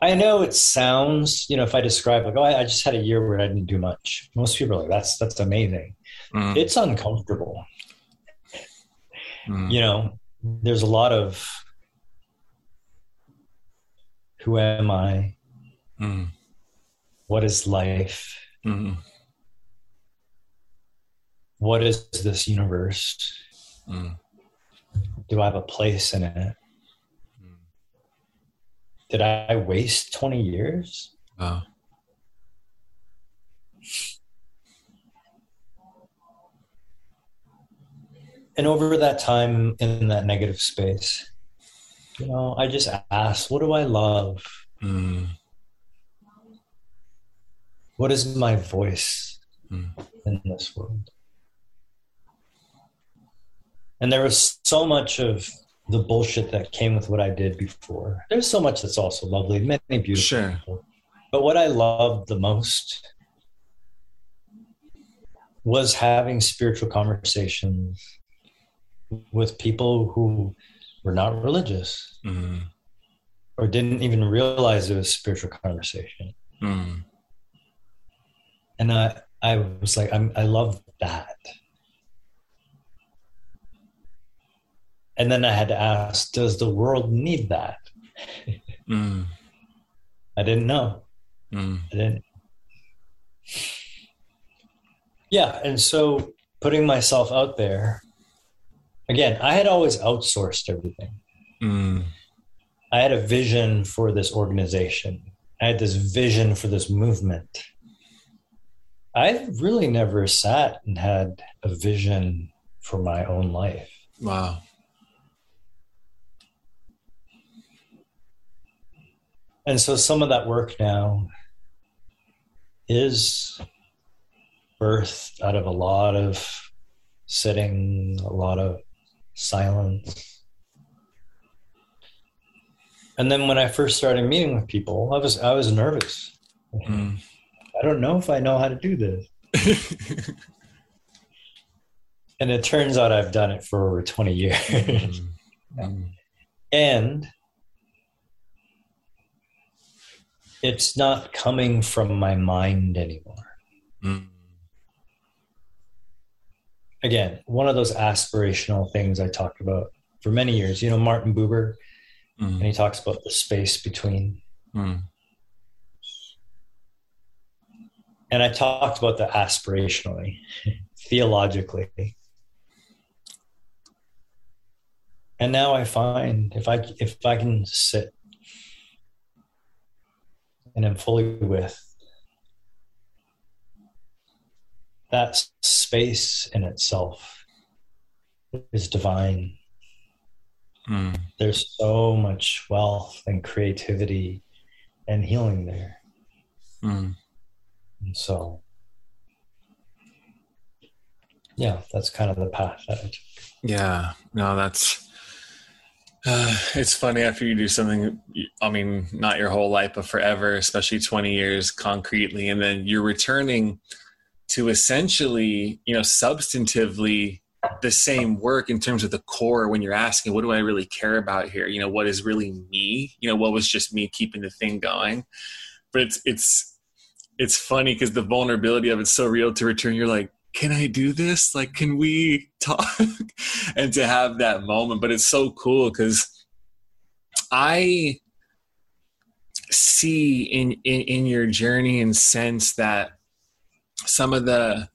I know it sounds, you know, if I describe like, oh, I, I just had a year where I didn't do much. Most people are like, that's that's amazing. Mm. It's uncomfortable. Mm. You know, there's a lot of who am I? Mm. What is life? Mm. What is this universe? Mm. Do I have a place in it? Did I waste 20 years? Wow. And over that time in that negative space, you know, I just asked, what do I love? Mm. What is my voice Mm. in this world? And there was so much of the bullshit that came with what I did before. There's so much that's also lovely, many beautiful Sure. people. But what I loved the most was having spiritual conversations with people who were not religious Mm. or didn't even realize it was spiritual conversation. Mm. And I, I was like, I'm, I love that. And then I had to ask, does the world need that? Mm. I didn't know. Mm. I didn't. Yeah. And so putting myself out there, again, I had always outsourced everything. Mm. I had a vision for this organization. I had this vision for this movement. I really never sat and had a vision for my own life. Wow. And so some of that work now is birthed out of a lot of sitting, a lot of silence. And then when I first started meeting with people, I was I was nervous. Mm. I don't know if I know how to do this. And it turns out I've done it for over 20 years. Mm. Mm. and it's not coming from my mind anymore. Mm. Again, one of those aspirational things I talked about for many years. You know, Martin Buber, and Mm. he talks about the space between. Mm. And I talked about that aspirationally, theologically. And now I find if I if I can sit and am fully with that space in itself is divine. Mm. There's so much wealth and creativity and healing there. Mm. And so, yeah, that's kind of the path that I took. Yeah, no, that's. Uh, it's funny after you do something. I mean, not your whole life, but forever, especially twenty years concretely, and then you're returning to essentially, you know, substantively the same work in terms of the core. When you're asking, what do I really care about here? You know, what is really me? You know, what was just me keeping the thing going? But it's it's it's funny because the vulnerability of it's so real to return. You're like, can I do this? Like, can we talk? and to have that moment. But it's so cool because I see in, in in your journey and sense that some of the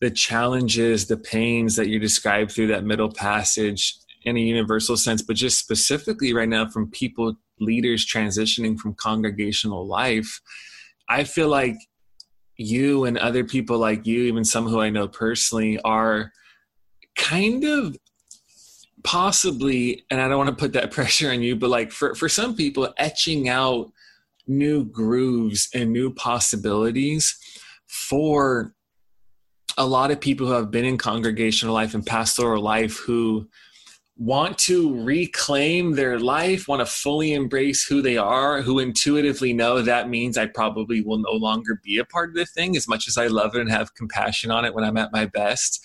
the challenges, the pains that you describe through that middle passage in a universal sense, but just specifically right now from people, leaders transitioning from congregational life, I feel like you and other people like you, even some who I know personally, are kind of possibly, and I don't want to put that pressure on you, but like for, for some people, etching out new grooves and new possibilities for a lot of people who have been in congregational life and pastoral life who want to reclaim their life, want to fully embrace who they are, who intuitively know that means I probably will no longer be a part of the thing as much as I love it and have compassion on it when I'm at my best.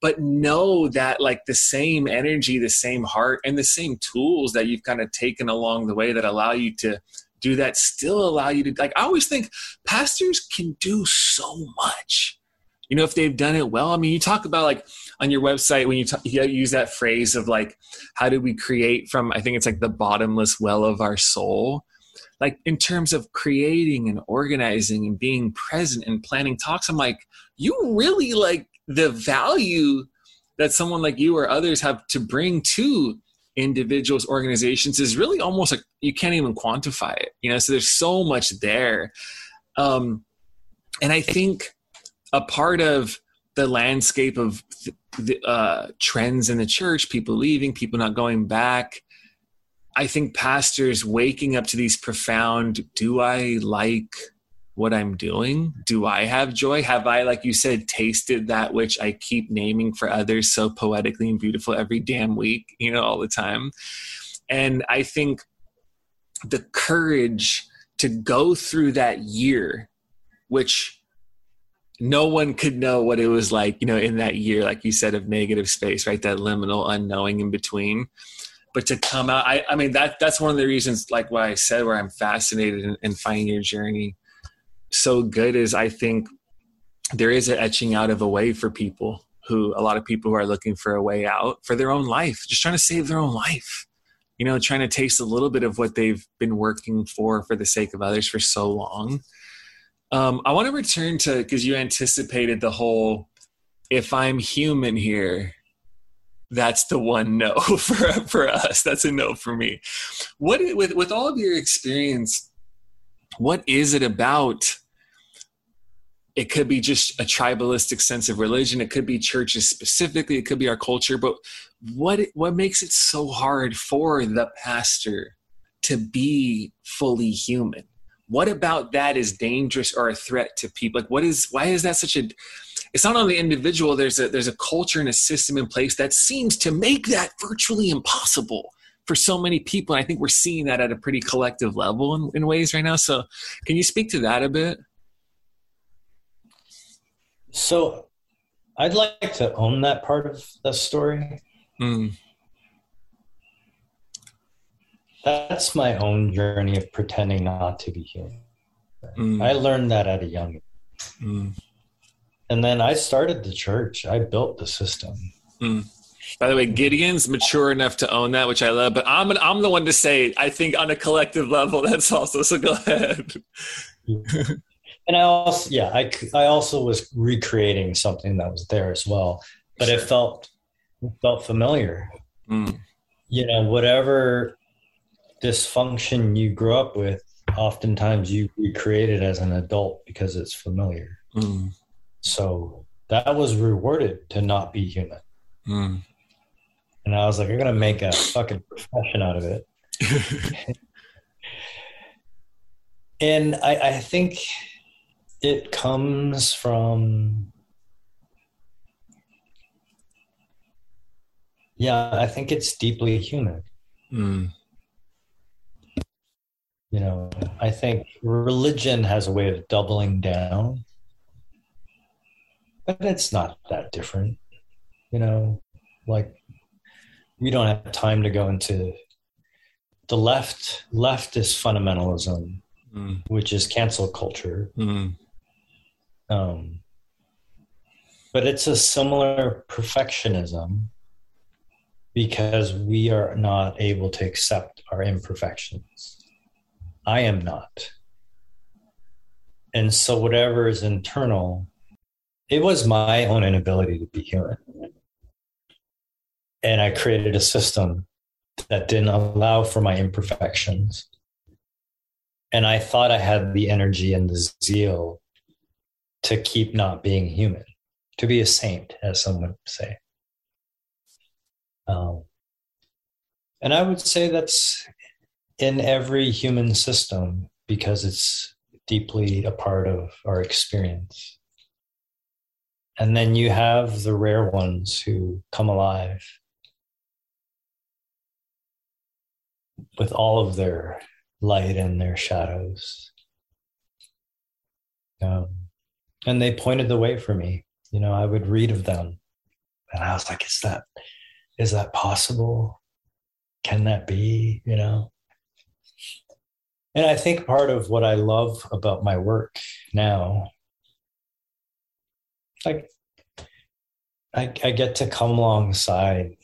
But know that, like, the same energy, the same heart, and the same tools that you've kind of taken along the way that allow you to do that still allow you to, like, I always think pastors can do so much. You know, if they've done it well. I mean, you talk about like on your website when you, t- you use that phrase of like how do we create from i think it's like the bottomless well of our soul? Like in terms of creating and organizing and being present and planning talks i'm like you really like the value that someone like you or others have to bring to individuals organizations is really almost like you can't even quantify it you know? So there's so much there. Um and i think a part of the landscape of the uh, trends in the church, people leaving, people not going back. I think pastors waking up to these profound do I like what I'm doing? Do I have joy? Have I, like you said, tasted that which I keep naming for others so poetically and beautiful every damn week, you know, all the time? And I think the courage to go through that year, which no one could know what it was like, you know, in that year, like you said, of negative space, right? That liminal unknowing in between. But to come out, I, I mean, that that's one of the reasons, like why I said, where I'm fascinated in, in finding your journey so good is I think there is an etching out of a way for people who, a lot of people who are looking for a way out for their own life, just trying to save their own life you know, trying to taste a little bit of what they've been working for for the sake of others for so long. Um, I want to return to because you anticipated the whole if I'm human here, that's the one no for for us. That's a no for me. What with with all of your experience, what is it about? It could be just a tribalistic sense of religion. It could be churches specifically. It could be our culture. But what what makes it so hard for the pastor to be fully human? What about that is dangerous or a threat to people? Like what is why is that such a it's not only individual there's a there's a culture and a system in place that seems to make that virtually impossible for so many people. And i think we're seeing that at a pretty collective level in, in ways right now. So can you speak to that a bit? So i'd like to own that part of the story. Mm. That's my own journey of pretending not to be human. Mm. I learned that at a young age. Mm. And then I started the church. I built the system. Mm. By the way, Gideon's mature enough to own that, which I love. But I'm an, I'm the one to say I think on a collective level that's also so. Go ahead. and I also yeah I I also was recreating something that was there as well, but it felt it felt familiar. Mm. You know, whatever dysfunction you grew up with, oftentimes you recreate it as an adult because it's familiar. Mm. So that was rewarded to not be human. Mm. And I was like, I'm going to make a fucking profession out of it. and I, I think it comes from yeah i think it's deeply human mm you know i think religion has a way of doubling down but it's not that different you know like we don't have time to go into the left leftist fundamentalism mm. which is cancel culture mm. um, but it's a similar perfectionism because we are not able to accept our imperfections I am not. And so, whatever is internal, it was my own inability to be human. And I created a system that didn't allow for my imperfections. And I thought I had the energy and the zeal to keep not being human, to be a saint, as some would say. Um, and I would say that's in every human system because it's deeply a part of our experience. And then you have the rare ones who come alive with all of their light and their shadows. Um, and they pointed the way for me. You know, I would read of them, and I was like, "Is that is that possible? Can that be?" You know. And I think part of what I love about my work now, like, I, I get to come alongside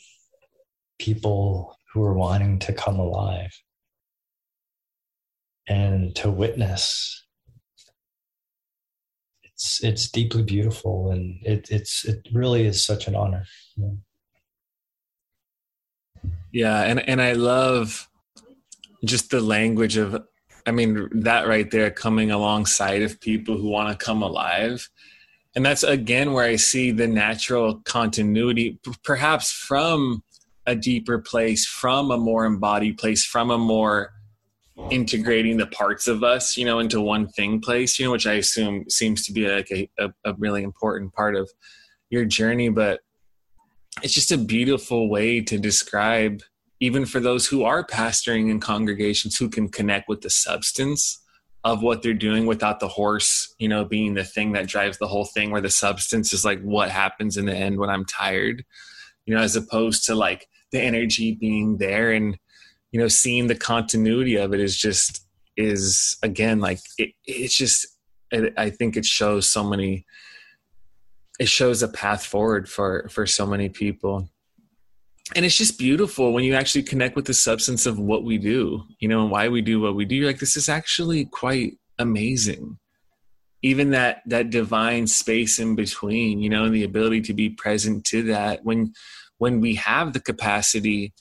people who are wanting to come alive and to witness. It's it's deeply beautiful and it it's it really is such an honor. Yeah, yeah and and i love just the language of i mean that right there coming alongside of people who want to come alive. And that's again where i see the natural continuity perhaps from a deeper place from a more embodied place from a more integrating the parts of us you know into one thing place you know which i assume seems to be like a, a, a really important part of your journey. But it's just a beautiful way to describe even for those who are pastoring in congregations who can connect with the substance of what they're doing without the horse you know being the thing that drives the whole thing where the substance is like what happens in the end when i'm tired you know as opposed to like the energy being there and you know seeing the continuity of it is just is again like it, it's just it, i think it shows so many it shows a path forward for for so many people and it's just beautiful when you actually connect with the substance of what we do you know and why we do what we do. You're like this is actually quite amazing. Even that that divine space in between you know and the ability to be present to that when when we have the capacity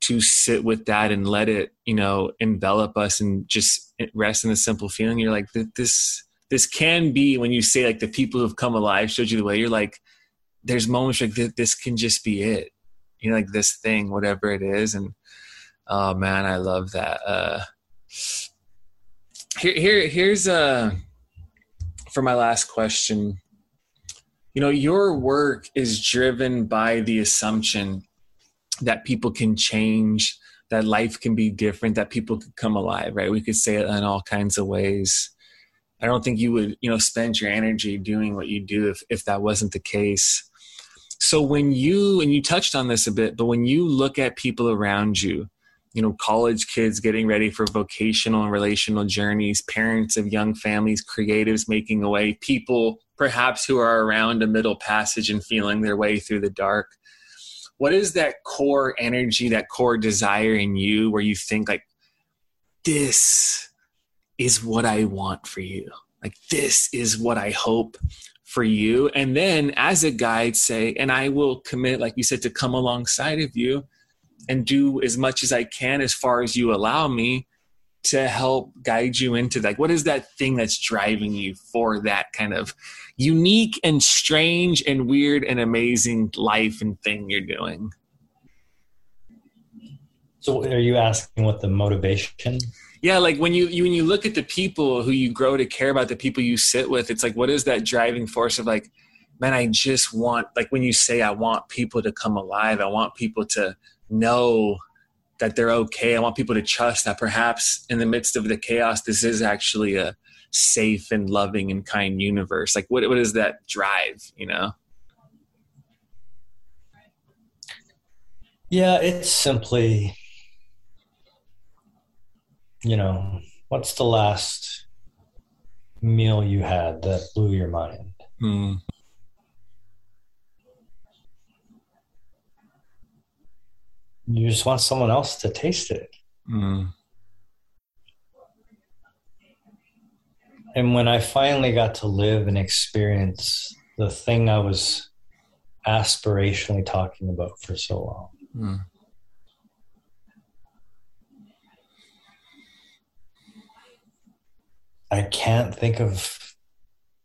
to sit with that and let it you know envelop us and just rest in the simple feeling. You're like this this can be when you say like the people who've come alive showed you the way you're like there's moments like this can just be it you know like this thing whatever it is and oh man i love that uh here here here's uh for my last question. You know your work is driven by the assumption that people can change that life can be different that people could come alive right? We could say it in all kinds of ways. I don't think you would you know spend your energy doing what you do if, if that wasn't the case so when you and you touched on this a bit but when you look at people around you you know college kids getting ready for vocational and relational journeys parents of young families creatives making a way people perhaps who are around a middle passage and feeling their way through the dark what is that core energy that core desire in you where you think like this is what i want for you. Like this is what i hope for you. And then as a guide say and i will commit like you said to come alongside of you and do as much as i can as far as you allow me to help guide you into like what is that thing that's driving you for that kind of unique and strange and weird and amazing life and thing you're doing so are you asking what the motivation yeah like when you, you when you look at the people who you grow to care about the people you sit with it's like what is that driving force of like man i just want like when you say i want people to come alive i want people to know that they're okay. I want people to trust that perhaps in the midst of the chaos, this is actually a safe and loving and kind universe. Like, what what is that drive? You know? Yeah, it's simply, you know, what's the last meal you had that blew your mind? Hmm. you just want someone else to taste it. Mm. And when I finally got to live and experience the thing I was aspirationally talking about for so long. Mm. I can't think of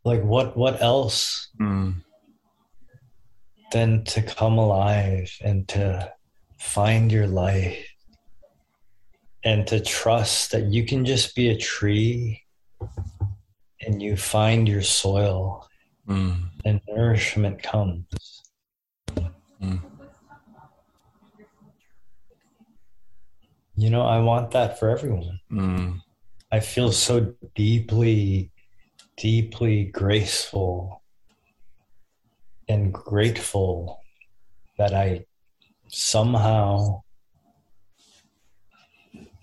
like what what else mm. than to come alive and to find your life and to trust that you can just be a tree and you find your soil Mm. and nourishment comes. Mm. You know, I want that for everyone. I feel so deeply, deeply graceful and grateful that I somehow,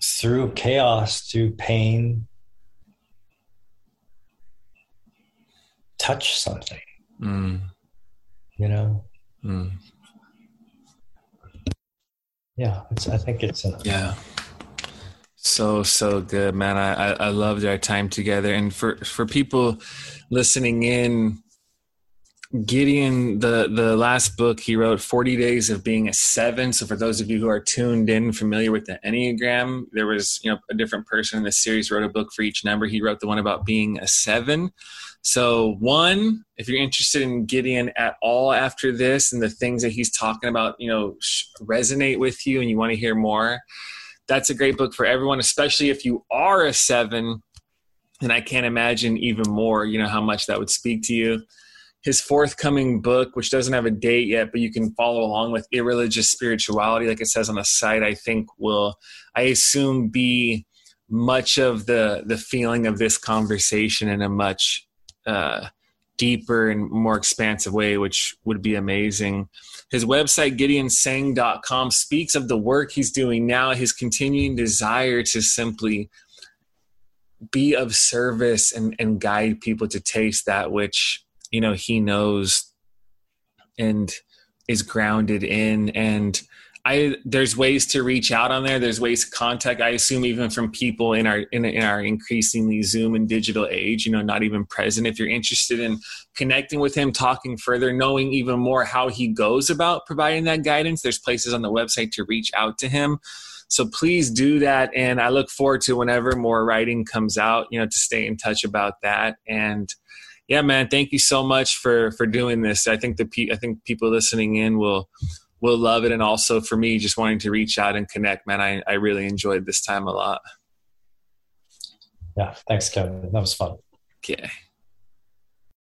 through chaos, through pain, touch something, Mm. you know? Mm. Yeah, it's, I think it's enough. Yeah. So so good, man. I, I I loved our time together, and for for people listening in, Gideon, the the last book he wrote, Forty Days of Being a Seven. So for those of you who are tuned in, familiar with the Enneagram, there was you know a different person in the series wrote a book for each number. He wrote the one about being a seven. So one, if you're interested in Gideon at all after this, and the things that he's talking about, you know, resonate with you, and you want to hear more that's a great book for everyone, especially if you are a seven. And I can't imagine even more, you know, how much that would speak to you. His forthcoming book, which doesn't have a date yet, but you can follow along with Irreligious Spirituality, like it says on the site, I think will, I assume, be much of the the feeling of this conversation in a much uh, deeper and more expansive way, which would be amazing. His website, GideonTsang.com, speaks of the work he's doing now, his continuing desire to simply be of service and, and guide people to taste that which, you know, he knows and is grounded in. And I there's ways to reach out on there. There's ways to contact. I assume even from people in our in, in our increasingly Zoom and digital age, you know, not even present. If you're interested in connecting with him, talking further, knowing even more how he goes about providing that guidance, there's places on the website to reach out to him. So please do that, and I look forward to whenever more writing comes out. You know, to stay in touch about that and yeah man thank you so much for for doing this i think the i think people listening in will will love it and also for me just wanting to reach out and connect man i, I really enjoyed this time a lot Yeah, thanks, Kevin. That was fun. okay